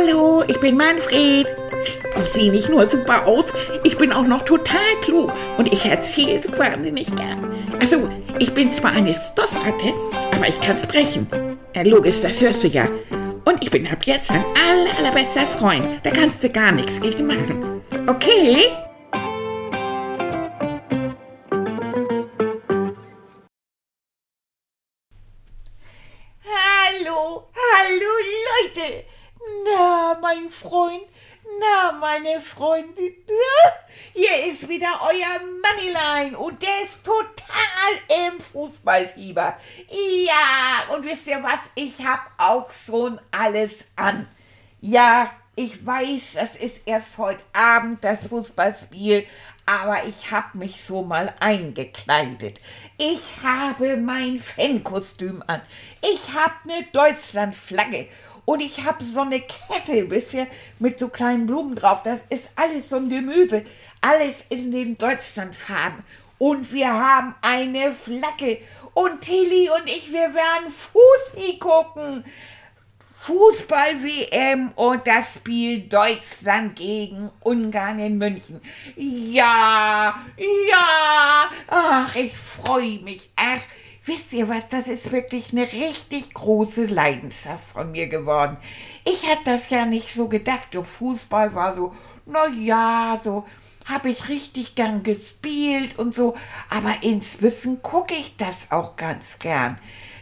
Hallo, ich bin Manfred. Ich sehe nicht nur super aus, ich bin auch noch total klug und ich erzähle so wahnsinnig gern. Also, ich bin zwar eine Stoffratte, aber ich kann sprechen. Ja, logisch, das hörst du ja. Und ich bin ab jetzt dein aller, allerbester Freund. Da kannst du gar nichts gegen machen. Okay? Meine Freundin, hier ist wieder euer Moneyline und der ist total im Fußballfieber. Ja, und wisst ihr was, ich hab auch schon alles an. Ja, ich weiß, es ist erst heute Abend das Fußballspiel, aber ich hab mich so mal eingekleidet. Ich habe mein Fankostüm an. Ich hab ne Deutschlandflagge und ich habe so eine Kette, ihr, mit so kleinen Blumen drauf. Das ist alles so ein Gemüse. Alles in den Deutschlandfarben. Und wir haben eine Flagge. Und Tilly und ich, wir werden Fußball gucken. Fußball-WM und das Spiel Deutschland gegen Ungarn in München. Ja, ja, ach, ich freue mich. Ach, Wisst ihr was, das ist wirklich eine richtig große Leidenschaft von mir geworden. Ich hätte das ja nicht so gedacht. Und Fußball war so, na ja, so habe ich richtig gern gespielt und so. Aber inzwischen gucke ich das auch ganz gern.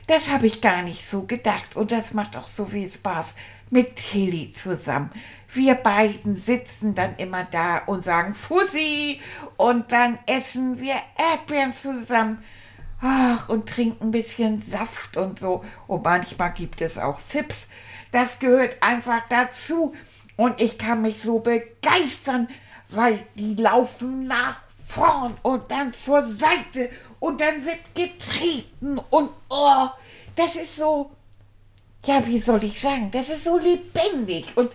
Das habe ich gar nicht so gedacht. Und das macht auch so viel Spaß mit Tilly zusammen. Wir beiden sitzen dann immer da und sagen Fussi und dann essen wir Erdbeeren zusammen ach, und trinken ein bisschen Saft und so. Und manchmal gibt es auch Zips. Das gehört einfach dazu. Und ich kann mich so begeistern, weil die laufen nach vorn und dann zur Seite und dann wird getreten und oh, das ist so, ja, wie soll ich sagen, das ist so lebendig und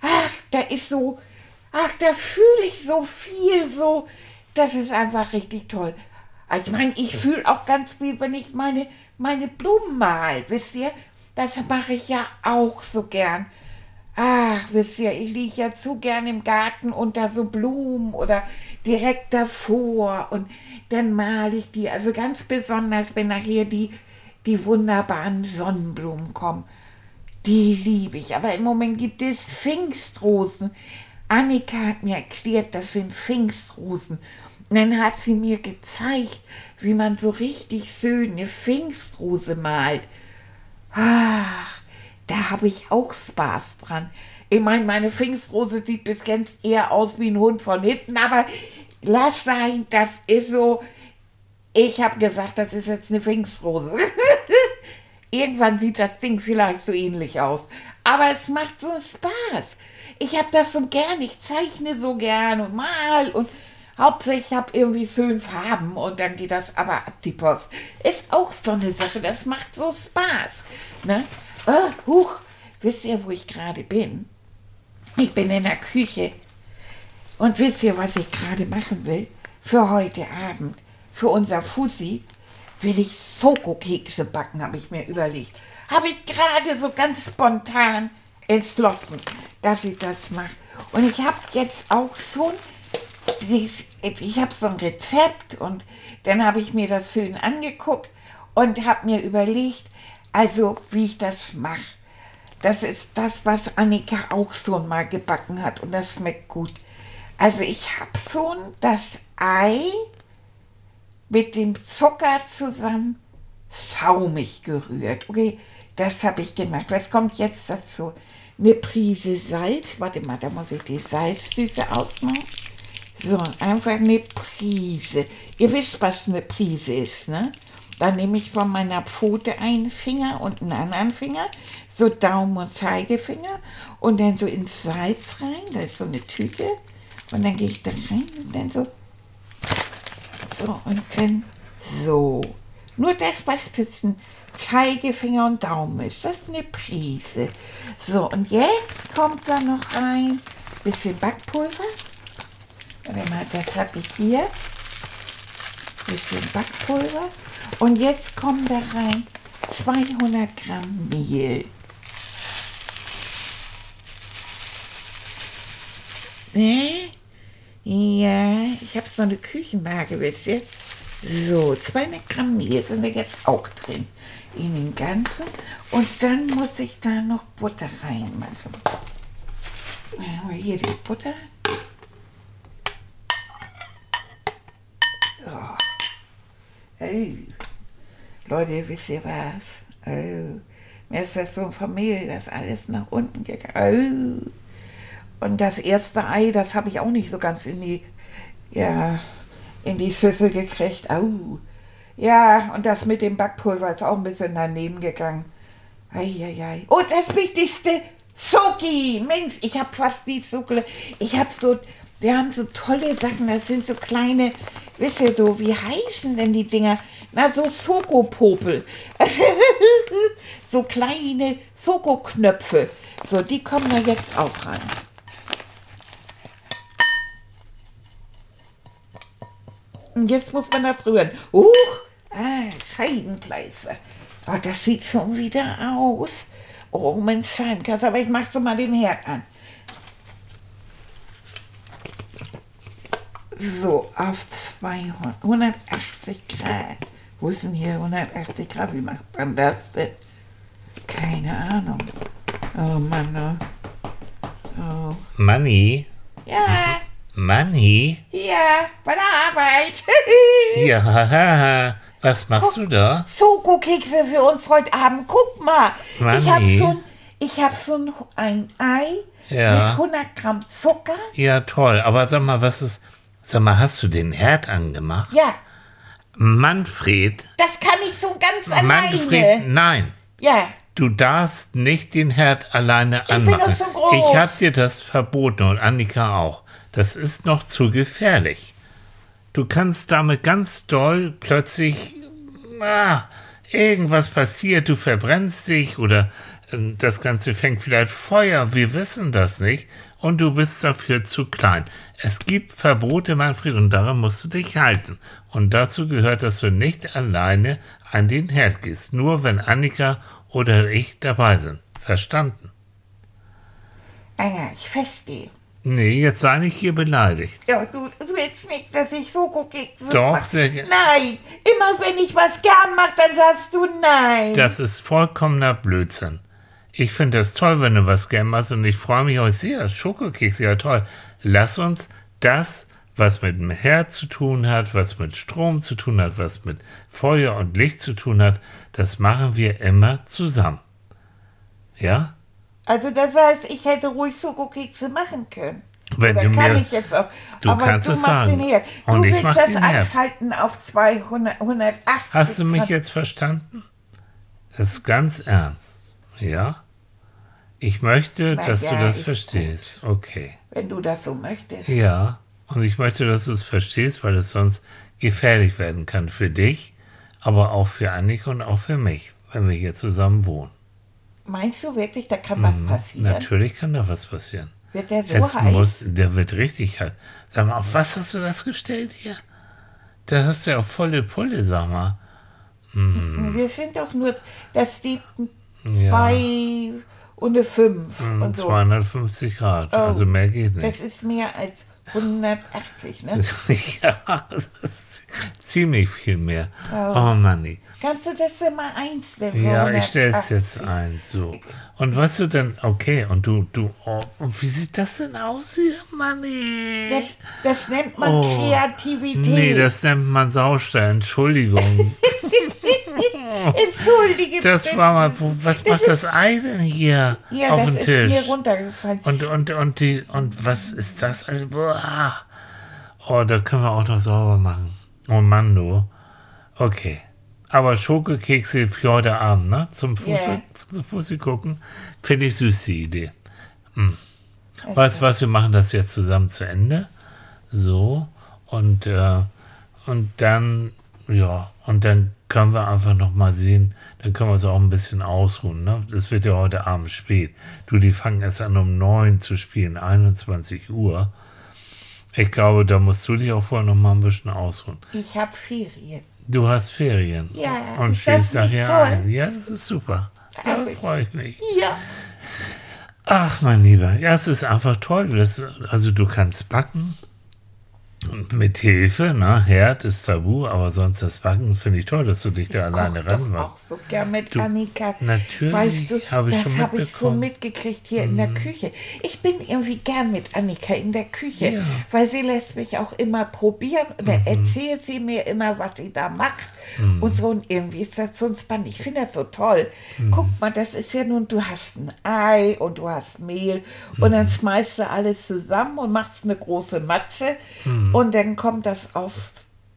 ach, da ist so, ach, da fühle ich so viel, so, das ist einfach richtig toll. Ich meine, ich fühle auch ganz viel, wenn ich meine, meine Blumen mal, wisst ihr? Das mache ich ja auch so gern. Ach, wisst ihr, ich liege ja zu gern im Garten unter so Blumen oder direkt davor und dann male ich die. Also ganz besonders, wenn nachher die, die wunderbaren Sonnenblumen kommen. Die liebe ich. Aber im Moment gibt es Pfingstrosen. Annika hat mir erklärt, das sind Pfingstrosen. Dann hat sie mir gezeigt, wie man so richtig schön eine Pfingstrose malt. Ach, da habe ich auch Spaß dran. Ich meine, meine Pfingstrose sieht bis ganz eher aus wie ein Hund von hinten, aber lass sein, das ist so. Ich habe gesagt, das ist jetzt eine Pfingstrose. Irgendwann sieht das Ding vielleicht so ähnlich aus. Aber es macht so Spaß. Ich habe das so gern, ich zeichne so gern und mal und Hauptsächlich ich habe irgendwie schön Farben und dann geht das aber ab die Post. Ist auch so eine Sache, das macht so Spaß. Ne? Oh, huch, wisst ihr, wo ich gerade bin? Ich bin in der Küche. Und wisst ihr, was ich gerade machen will? Für heute Abend, für unser Fussi, will ich Soko-Kekse backen, habe ich mir überlegt. Habe ich gerade so ganz spontan entschlossen, dass ich das mache. Und ich habe jetzt auch schon ich habe so ein Rezept und dann habe ich mir das schön angeguckt und habe mir überlegt, also wie ich das mache. Das ist das, was Annika auch so mal gebacken hat und das schmeckt gut. Also ich habe schon das Ei mit dem Zucker zusammen saumig gerührt. Okay, das habe ich gemacht. Was kommt jetzt dazu? Eine Prise Salz. Warte mal, da muss ich die Salzdüse ausmachen. So, einfach eine Prise. Ihr wisst, was eine Prise ist, ne? Dann nehme ich von meiner Pfote einen Finger und einen anderen Finger, so Daumen und Zeigefinger und dann so ins Salz rein, da ist so eine Tüte und dann gehe ich da rein und dann so, so und dann so. Nur das, was zwischen Zeigefinger und Daumen ist, das ist eine Prise. So, und jetzt kommt da noch rein bisschen Backpulver. Das habe ich hier. Ein bisschen Backpulver. Und jetzt kommen da rein 200 Gramm Mehl. Ne? Ja, ich habe so eine Küchenwaage, wisst ihr? So, 200 Gramm Mehl sind da jetzt auch drin. In den ganzen. Und dann muss ich da noch Butter reinmachen. Haben wir hier die Butter. So. Oh. Leute, wisst ihr was? Oh. Mir ist das so vom Mehl, das alles nach unten gegangen. Oh. Und das erste Ei, das habe ich auch nicht so ganz in die, ja, in die Schüssel gekriegt. Au. Ja, und das mit dem Backpulver ist auch ein bisschen daneben gegangen. Eieiei. Und das Wichtigste, Soki. Mensch, ich habe fast die Sucke. Ich habe so, wir haben so tolle Sachen. Das sind so kleine, wisst ihr so, wie heißen denn die Dinger? Na, so Soko-Popel. so kleine Soko-Knöpfe. So, die kommen da jetzt auch rein. Und jetzt muss man das rühren. Huch, ah, Scheibengleiser. Oh, das sieht schon wieder aus. Oh, mein Scheinkass, aber ich mach so mal den Herd an. So, auf 200, 180 Grad. Wo ist denn hier 180 Grad? Wie macht man das denn? Keine Ahnung. Oh Mann, oh. oh. Manni, Ja, Manni, ja, bei der Arbeit. ja, was machst du da? Schokokekse für uns heute Abend. Guck mal. Ich habe ich hab schon ein Ei Ja. mit 100 Gramm Zucker. Ja, toll, aber sag mal, was ist, sag mal, hast du den Herd angemacht? Ja, Manfred, das kann ich so ganz Manfred, alleine. nein, Ja, du darfst nicht den Herd alleine bin anmachen. doch so groß. Ich hab dir das verboten und Annika auch. Das ist noch zu gefährlich. Du kannst damit ganz doll plötzlich, ah, irgendwas passiert, du verbrennst dich oder äh, das Ganze fängt vielleicht Feuer, wir wissen das nicht und du bist dafür zu klein. Es gibt Verbote, Manfred, und daran musst du dich halten. Und dazu gehört, dass du nicht alleine an den Herd gehst, nur wenn Annika oder ich dabei sind. Verstanden? ah ja, ich festgehe. Nee, jetzt sei nicht hier beleidigt. Ja, du, du willst nicht, dass ich Schokokekse Doch, mache. sehr gerne. Nein, immer wenn ich was gern mache, dann sagst du nein. Das ist vollkommener Blödsinn. Ich finde das toll, wenn du was gern machst und ich freue mich heute sehr. Schokokekse, ja toll. Lass uns das, was mit dem Herd zu tun hat, was mit Strom zu tun hat, was mit Feuer und Licht zu tun hat, das machen wir immer zusammen. Ja? also das heißt, ich hätte ruhig Schokokekse machen können. Wenn Oder du kann mir- ich jetzt auch. Du aber kannst du es machst sagen. den Herd. Du Und ich willst das anschalten auf 200, 180 Hast du mich Grad. jetzt verstanden? Das ist ganz ernst. Ja? Ich möchte, Na dass ja, du das verstehst. Okay. Wenn du das so möchtest. Ja, und ich möchte, dass du es verstehst, weil es sonst gefährlich werden kann für dich, aber auch für Annika und auch für mich, wenn wir hier zusammen wohnen. Meinst du wirklich, da kann was passieren? Mhm, Natürlich kann da was passieren. Wird der so es heiß? muss, der wird richtig heiß. Sag mal, auf was hast du das gestellt hier? Da hast du ja volle Pulle, sag mal. Wir sind doch nur, das steht Ja. Und eine fünf und so. 250 Grad, Oh, also mehr geht Das nicht. ist mehr als 180, ne? ja, das ist ziemlich viel mehr. Oh. Oh Manni. Kannst du das denn mal einstellen? Ja, ich stelle es 180? jetzt ein, so. Und was du denn, okay, und du, du, oh, und wie sieht das denn aus hier, Manni? Das, das nennt man Oh. Kreativität. Nee, das nennt man Saustall, Entschuldigung. Entschuldige Das war mal, was macht das Ei denn hier Ja, auf das dem ist Tisch? mir runtergefallen. Und, und, und, die, und was ist das? alles? Boah. Oh, da können wir auch noch sauber machen. Oh Mann, du. Okay. Aber Schokokekse für heute Abend, ne? Zum Fußball, zum Fußball gucken, finde ich süß die Idee. Hm. Weißt du was, wir machen das jetzt zusammen zu Ende. So. Und, äh, und dann, ja, und dann können wir einfach noch mal sehen, dann können wir uns auch ein bisschen ausruhen. Ne? Es wird ja heute Abend spät. Du, die fangen erst an um 9 zu spielen, 21 Uhr. Ich glaube, da musst du dich auch vorher noch mal ein bisschen ausruhen. Ich habe Ferien. Du hast Ferien. Ja, Und nicht nachher toll? ein. Ja, das ist super. Da ich. freue ich mich. Ja, Ach, mein Lieber, ja, es ist einfach toll. Das, also du kannst backen mit Hilfe, ne? Herd ist tabu, aber sonst das Backen finde ich toll, dass du dich da alleine Koch doch ran auch so gern mit Du, Annika. natürlich, weißt du, habe ich das schon habe ich so. Mhm. mitgekriegt hier in der Küche. Ich bin irgendwie gern mit Annika in der Küche, Ja. Mhm. weil sie lässt mich auch immer probieren und dann erzählt sie mir immer, was sie da macht und so und irgendwie ist das so spannend. Ich finde das so toll. Mhm. Guck mal, das ist ja nun, du hast ein Ei und du hast Mehl und Mhm. dann schmeißt du alles zusammen und machst eine große Matze Mhm. Und dann kommt das aufs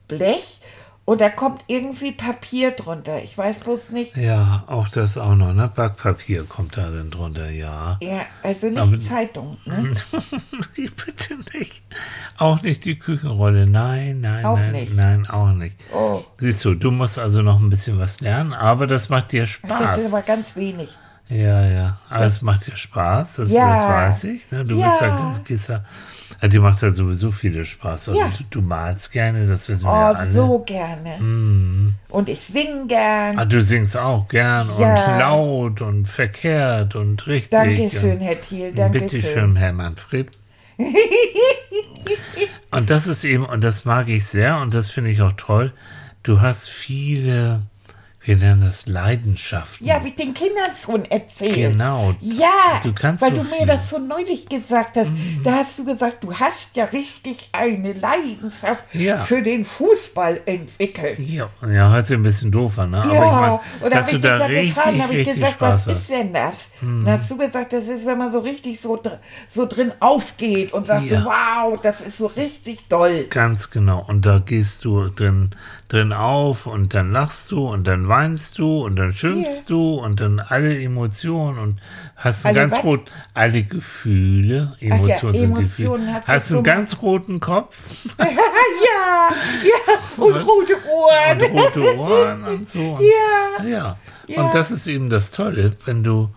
Blech und da kommt irgendwie Papier drunter. Ich weiß bloß nicht. Ja, auch das auch noch, ne? Backpapier kommt da dann drunter, ja. Ja, also nicht Aber- Zeitung, ne? Bitte nicht. Auch nicht die Küchenrolle. Nein, nein, Auch nein, nicht. nein, auch nicht. Oh. Siehst du, du musst also noch ein bisschen was lernen, aber das macht dir Das Spaß. ist aber ganz wenig. Ja, ja. Aber es macht dir Spaß, das, Ja. das weiß ich. Ne? Du bist ja Ja. ganz Gisser. Ja, dir macht ja sowieso viele Spaß. Also Ja. du, du malst gerne, das wissen wir Oh, alle. so gerne. Und ich singe gern. Ah, du singst auch gern Ja. und laut und verkehrt und richtig. Dankeschön, und Herr Thiel, Dankeschön. Bitte schön, Herr Manfred. und das ist eben, und das mag ich sehr und das finde ich auch toll, du hast viele, wir nennen das Leidenschaften. Ja, wie ich den Kindern schon erzählt. Genau. Ja, Du kannst weil so du mir viel. Mhm. das so neulich gesagt hast. Da hast du gesagt, du hast ja richtig eine Leidenschaft Ja. für den Fußball entwickelt. Ja, ja, hört sich ein bisschen doof an, ne? Aber Ja, ich da dass habe du ich da richtig, gefragt, habe ich richtig gesagt, Spaß was ist hast. Mhm. denn das? Dann hast du gesagt, das ist, wenn man so richtig so, so drin aufgeht und sagt Ja. so, wow, das ist so richtig doll. Ganz genau. Und da gehst du drin, drin auf und dann lachst du und dann weinst du und dann schimpfst du und dann alle Emotionen und hast einen Alle ganz was? rot, alle Gefühle, Emotionen sind Emotionen Gefühle. hast einen ganz roten Kopf ja, ja, und rote Ohren. und rote Ohren und so. Und, Ja. ja. Ja. Und das ist eben das Tolle, wenn du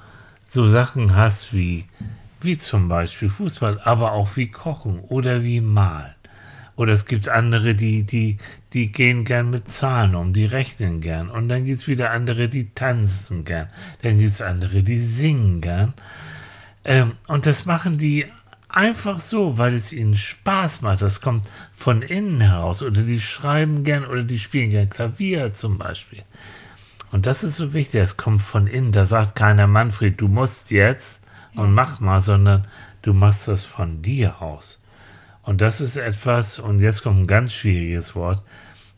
so Sachen hast wie, wie zum Beispiel Fußball, aber auch wie Kochen oder wie Malen. Oder es gibt andere, die, die, die gehen gern mit Zahlen um, die rechnen gern. Und dann gibt es wieder andere, die tanzen gern. Dann gibt es andere, die singen gern. Ähm, und das machen die einfach so, weil es ihnen Spaß macht. Das kommt von innen heraus. Oder die schreiben gern oder die spielen gern Klavier zum Beispiel. Und das ist so wichtig. Es kommt von innen. Da sagt keiner, Manfred, du musst jetzt und mach mal, sondern du machst das von dir aus. Und das ist etwas, und jetzt kommt ein ganz schwieriges Wort,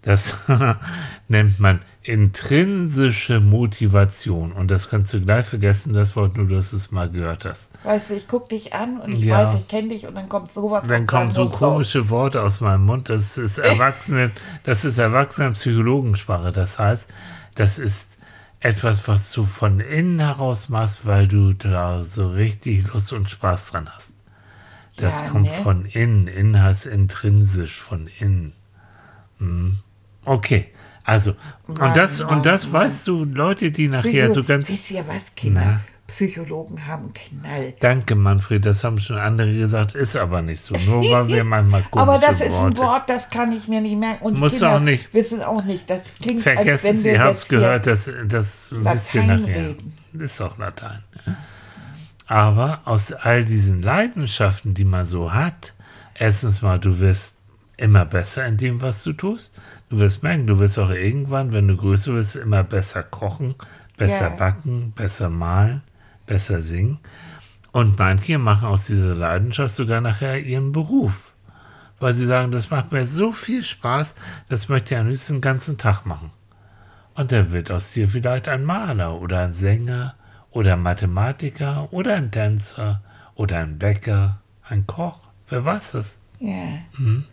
das nennt man intrinsische Motivation. Und das kannst du gleich vergessen, das Wort, nur dass du es mal gehört hast. Weißt du, ich gucke dich an und ich Ja. weiß, ich kenne dich und dann kommt sowas Dann kommen so Mund raus. komische Worte aus meinem Mund. Das ist Erwachsene, das ist Erwachsenen-Psychologensprache. Das heißt, das ist etwas, was du von innen heraus machst, weil du da so richtig Lust und Spaß dran hast. Das Ja, kommt ne? von innen. Innen heißt intrinsisch, von innen. Hm. Okay, also, und Mann, das, Mann, und das Mann. weißt du, Leute, die nachher Psycho- so ganz. Wisst ihr was, Kinder? Na? Psychologen haben Knall. Danke, Manfred, das haben schon andere gesagt, ist aber nicht so. Nur weil wir manchmal komische Aber das ist ein Worte. Wort, das kann ich mir nicht merken. Und Musst du Kinder auch nicht. wissen auch nicht. Das klingt, als Vergesst wenn wir ihr habt es gehört, das, das wisst ihr Latein nachher. reden. Ist auch Latein. ja. Aber aus all diesen Leidenschaften, die man so hat, erstens mal, du wirst immer besser in dem, was du tust. Du wirst merken, du wirst auch irgendwann, wenn du größer wirst, immer besser kochen, besser Ja. backen, besser malen, besser singen. Und manche machen aus dieser Leidenschaft sogar nachher ihren Beruf. Weil sie sagen, das macht mir so viel Spaß, das möchte ich am liebsten den ganzen Tag machen. Und dann wird aus dir vielleicht ein Maler oder ein Sänger oder ein Mathematiker oder ein Tänzer oder ein Bäcker, ein Koch. Wer weiß es? Ja. Hm?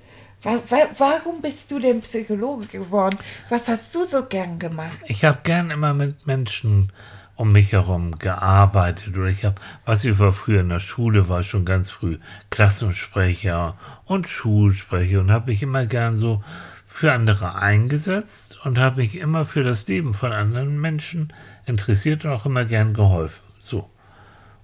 Wa warum bist du denn Psychologe geworden? Was hast du so gern gemacht? Ich habe gern immer mit Menschen um mich herum gearbeitet oder ich habe, was ich war früher in der Schule, war schon ganz früh Klassensprecher und Schulsprecher und habe mich immer gern so für andere eingesetzt und habe mich immer für das Leben von anderen Menschen interessiert und auch immer gern geholfen. So.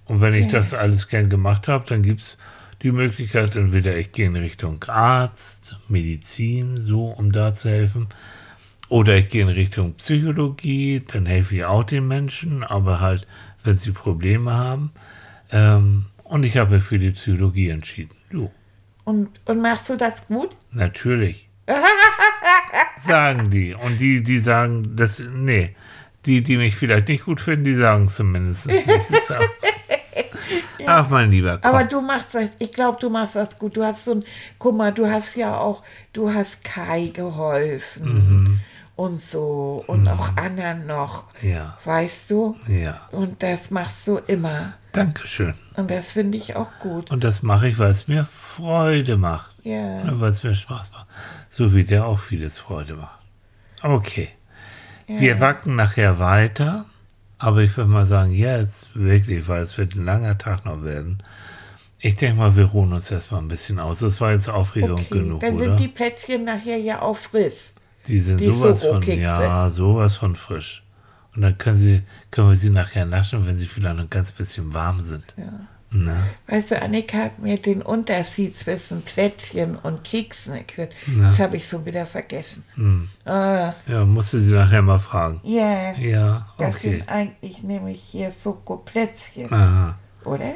Und wenn ich das alles gern gemacht habe, dann gibt es die Möglichkeit, entweder ich gehe in Richtung Arzt, Medizin, so, um da zu helfen, oder ich gehe in Richtung Psychologie, dann helfe ich auch den Menschen, aber halt, wenn sie Probleme haben. Ähm, und ich habe mich für die Psychologie entschieden. Du, Und, und machst du das gut? natürlich. sagen die. Und die, die sagen, das, nee. Die, die mich vielleicht nicht gut finden, die sagen zumindest nicht. Ach, mein Lieber, komm. Aber du machst das, ich glaube, du machst das gut. Du hast so ein, guck mal, du hast ja auch, du hast Kai geholfen Mhm. und so und auch anderen noch, ja, weißt du? ja. Und das machst du immer. Dankeschön. Und das finde ich auch gut. Und das mache ich, weil es mir Freude macht. Ja. Weil es mir Spaß macht. So wie der auch vieles Freude macht. Okay. Wir backen nachher weiter. Aber ich würde mal sagen, jetzt wirklich, weil es wird ein langer Tag noch werden. Ich denke mal, wir ruhen uns erstmal ein bisschen aus. Das war jetzt Aufregung Okay, genug, dann oder? sind die Plätzchen nachher ja auch frisch. Die sind Die sowas von, ja, sowas von frisch. Und dann können, sie, können wir sie nachher naschen, wenn sie vielleicht noch ein ganz bisschen warm sind. Na? Weißt du, Annika hat mir den Unterschied zwischen Plätzchen und Keksen erklärt. Das habe ich schon wieder vergessen. Hm. Ah, Ja, musst du sie nachher mal fragen. ja, Ja, das okay. sind eigentlich nämlich hier Schokoplätzchen, Aha. oder?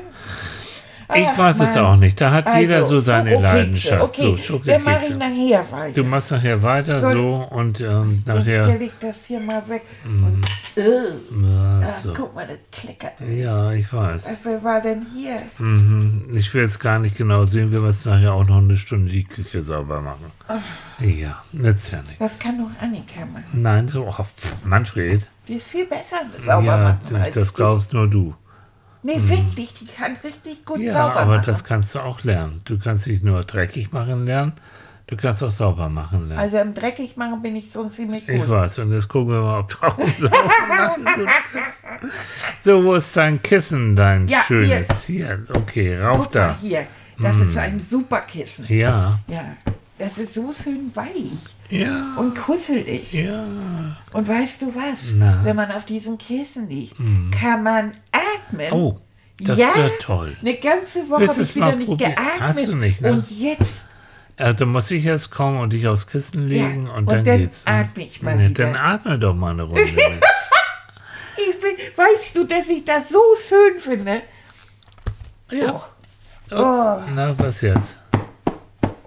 Ich Ach, weiß es Mann. auch nicht. Da hat jeder Also, so seine Leidenschaft. Okay, So, dann mache ich nachher weiter. Du machst nachher weiter Soll- so und ähm, Jetzt nachher. stelle ich das hier mal weg. Und, äh, Ja, ah, so. guck mal, das kleckert. ja, ich weiß. Wer war denn hier? Mhm. Ich will jetzt gar nicht genau sehen, wir müssen nachher auch noch eine Stunde die Küche sauber machen. Ja, nützt ja nichts. Das kann doch Annika machen. Nein, oh, Manfred. Die ist viel besser sauber ja, machen das ich. glaubst nur du. Nee, wirklich, die kann richtig gut Ja, sauber aber machen. das kannst du auch lernen. Du kannst nicht nur dreckig machen lernen, du kannst auch sauber machen lernen. Also im Dreckig machen bin ich so ziemlich Ich gut. weiß, und jetzt gucken wir mal, ob du auch sauber machen bist. So, wo ist dein Kissen, dein Ja, schönes? Hier. okay, rauf Guck mal da. hier, das ist ein super Kissen. Ja, Ja, das ist so schön weich ja, und kuschelig. ja. Und weißt du was? Na. Hm. Wenn man auf diesem Kissen liegt, kann man atmen. Oh, das ja, wird toll. Eine ganze Woche habe ich wieder nicht probieren? geatmet. Hast du nicht, ne? Und jetzt, Ja, da muss ich jetzt kommen und dich aufs Kissen legen Ja, und, und dann, dann geht's. atme ich mal wieder. Dann atme doch mal eine Runde. ich bin, weißt du, dass ich das so schön finde? ja. Och, Oh, na, was jetzt?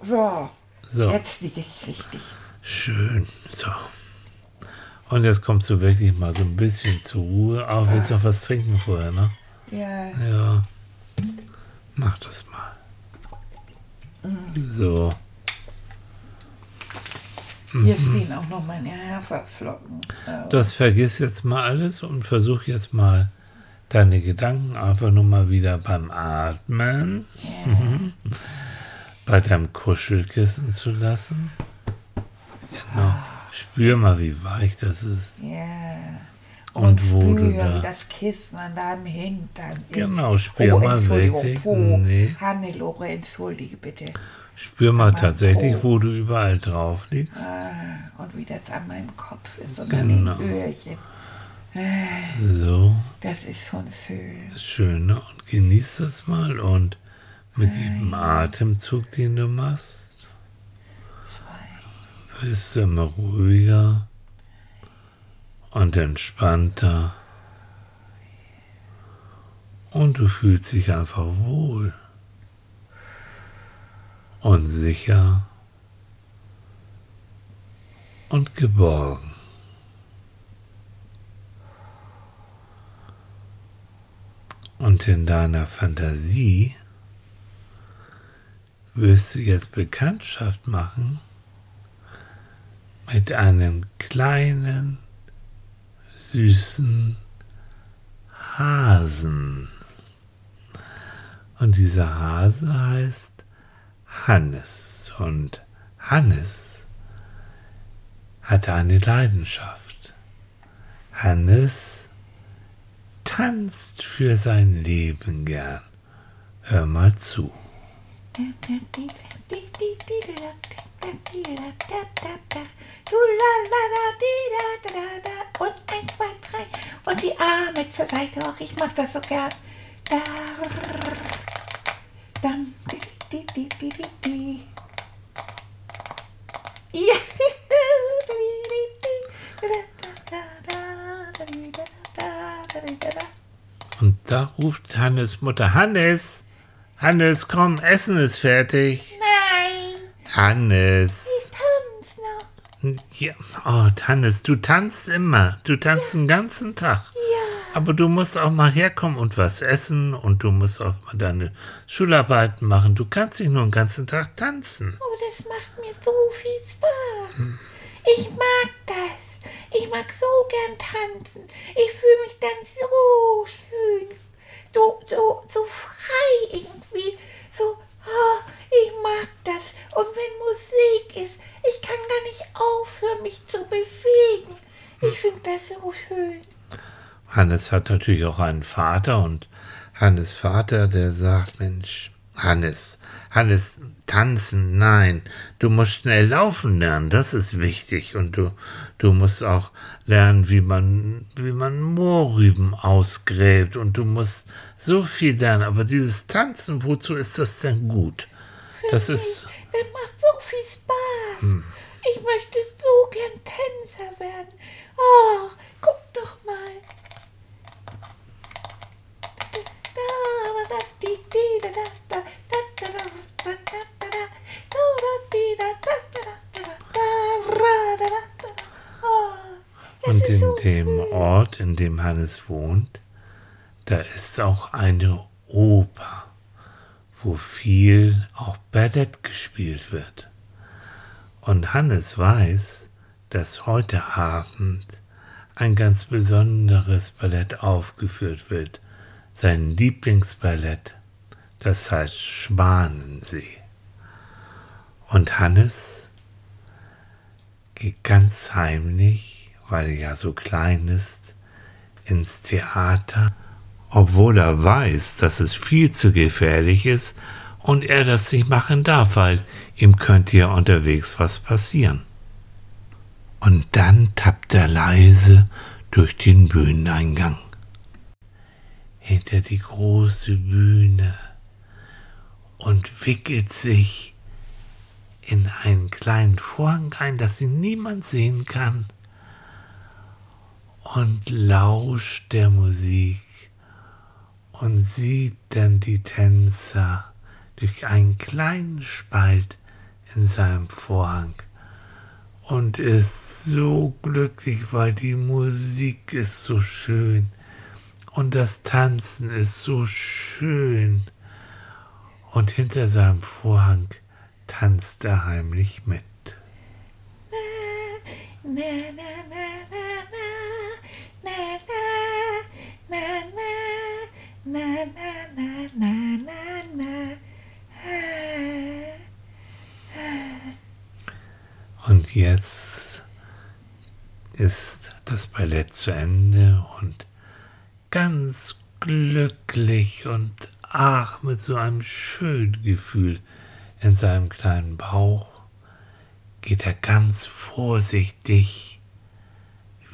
so, So. jetzt liege ich richtig. Schön. So. Und jetzt kommst du wirklich mal so ein bisschen zur Ruhe. Auch willst du noch was trinken vorher, ne? Ja, Ja. Mach das mal. So. hier stehen auch noch meine Haferflocken. Äh, Das vergiss jetzt mal alles und versuch jetzt mal deine Gedanken einfach nur mal wieder beim Atmen bei deinem Kuschelkissen zu lassen. Genau. Spür mal, wie weich das ist. Ja. Und wo du spür, da- wie das Kissen an deinem Hintern ist. Genau, spür oh, mal Entschuldigung, wirklich. Po. Nee. Hannelore, entschuldige bitte. Spür mal tatsächlich, oh. wo du überall drauf liegst. Ah, und wie das an meinem Kopf ist und Genau. an den Öhrchen. So, Das ist schon schön. schön. Ne? Und genieß das mal und mit jedem Atemzug, den du machst, wirst du immer ruhiger und entspannter. Und du fühlst dich einfach wohl und sicher und geborgen. Und in deiner Fantasie wirst du jetzt Bekanntschaft machen mit einem kleinen, süßen Hasen. Und dieser Hase heißt Hannes. Und Hannes hat eine Leidenschaft. Hannes tanzt für sein Leben gern. Hör mal zu. Und eins, zwei, drei. Und die Arme zur Seite. Och, ich mach das so gern. Da. Dann. Ja. Und da ruft Hannes Mutter, Hannes, Hannes, komm, Essen ist fertig. Hannes. ich tanz noch. Ja, oh, Hannes, du tanzt immer. Du tanzt den ganzen Tag. Ja, Aber du musst auch mal herkommen und was essen und du musst auch mal deine Schularbeiten machen. Du kannst nicht nur den ganzen Tag tanzen. oh, das macht mir so viel Spaß. Ich mag das. Ich mag so gern tanzen. Ich fühle mich dann so schön. So, so, so frei irgendwie. So, oh, ich mag das. Und wenn Musik ist, ich kann gar nicht aufhören, mich zu bewegen. Ich finde das so schön. Hannes hat natürlich auch einen Vater und Hannes Vater, der sagt, Mensch, Hannes, Hannes, tanzen, nein, du musst schnell laufen lernen, das ist wichtig und du, du musst auch lernen, wie man, wie man Mohrrüben ausgräbt und du musst so viel lernen, aber dieses Tanzen, wozu ist das denn gut? Das ist, Das macht so viel Spaß. Ich möchte so gern Tänzer werden. Oh, guck doch mal. Oh, und in dem. Ort, in dem Hannes wohnt, da ist auch eine Oper, wo viel auch Ballett gespielt wird. Und Hannes weiß, dass heute Abend ein ganz besonderes Ballett aufgeführt wird, sein Lieblingsballett, das heißt Schwanensee. Und Hannes geht ganz heimlich, weil er ja so klein ist, ins Theater, obwohl er weiß, dass es viel zu gefährlich ist und er das nicht machen darf, weil ihm könnte ja unterwegs was passieren. Und dann tappt er leise durch den Bühneneingang. Hinter die große Bühne und wickelt sich in einen kleinen Vorhang ein, dass ihn niemand sehen kann und lauscht der Musik und sieht dann die Tänzer durch einen kleinen Spalt in seinem Vorhang und ist so glücklich, weil die Musik ist so schön und das Tanzen ist so schön und hinter seinem Vorhang tanzt er heimlich mit. Na, na, na, na, na, na, na, na, na. Und jetzt ist das Ballett zu Ende und ganz glücklich und ach, mit so einem schönen Gefühl in seinem kleinen Bauch geht er ganz vorsichtig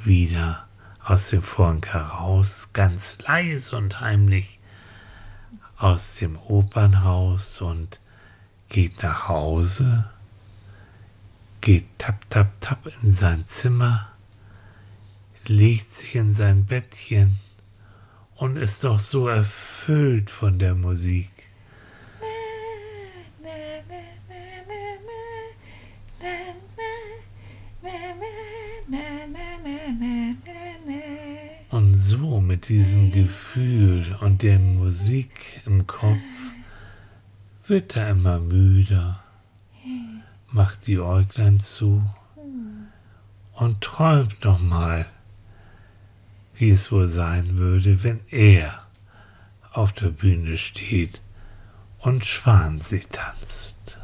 wieder aus dem Vorhang heraus, ganz leise und heimlich aus dem Opernhaus und geht nach Hause geht tap, tap, tap in sein Zimmer, legt sich in sein Bettchen und ist doch so erfüllt von der Musik. Und so mit diesem Gefühl und der Musik im Kopf wird er immer müder, macht die Äuglein zu und träumt nochmal, wie es wohl sein würde, wenn er auf der Bühne steht und Schwansee tanzt.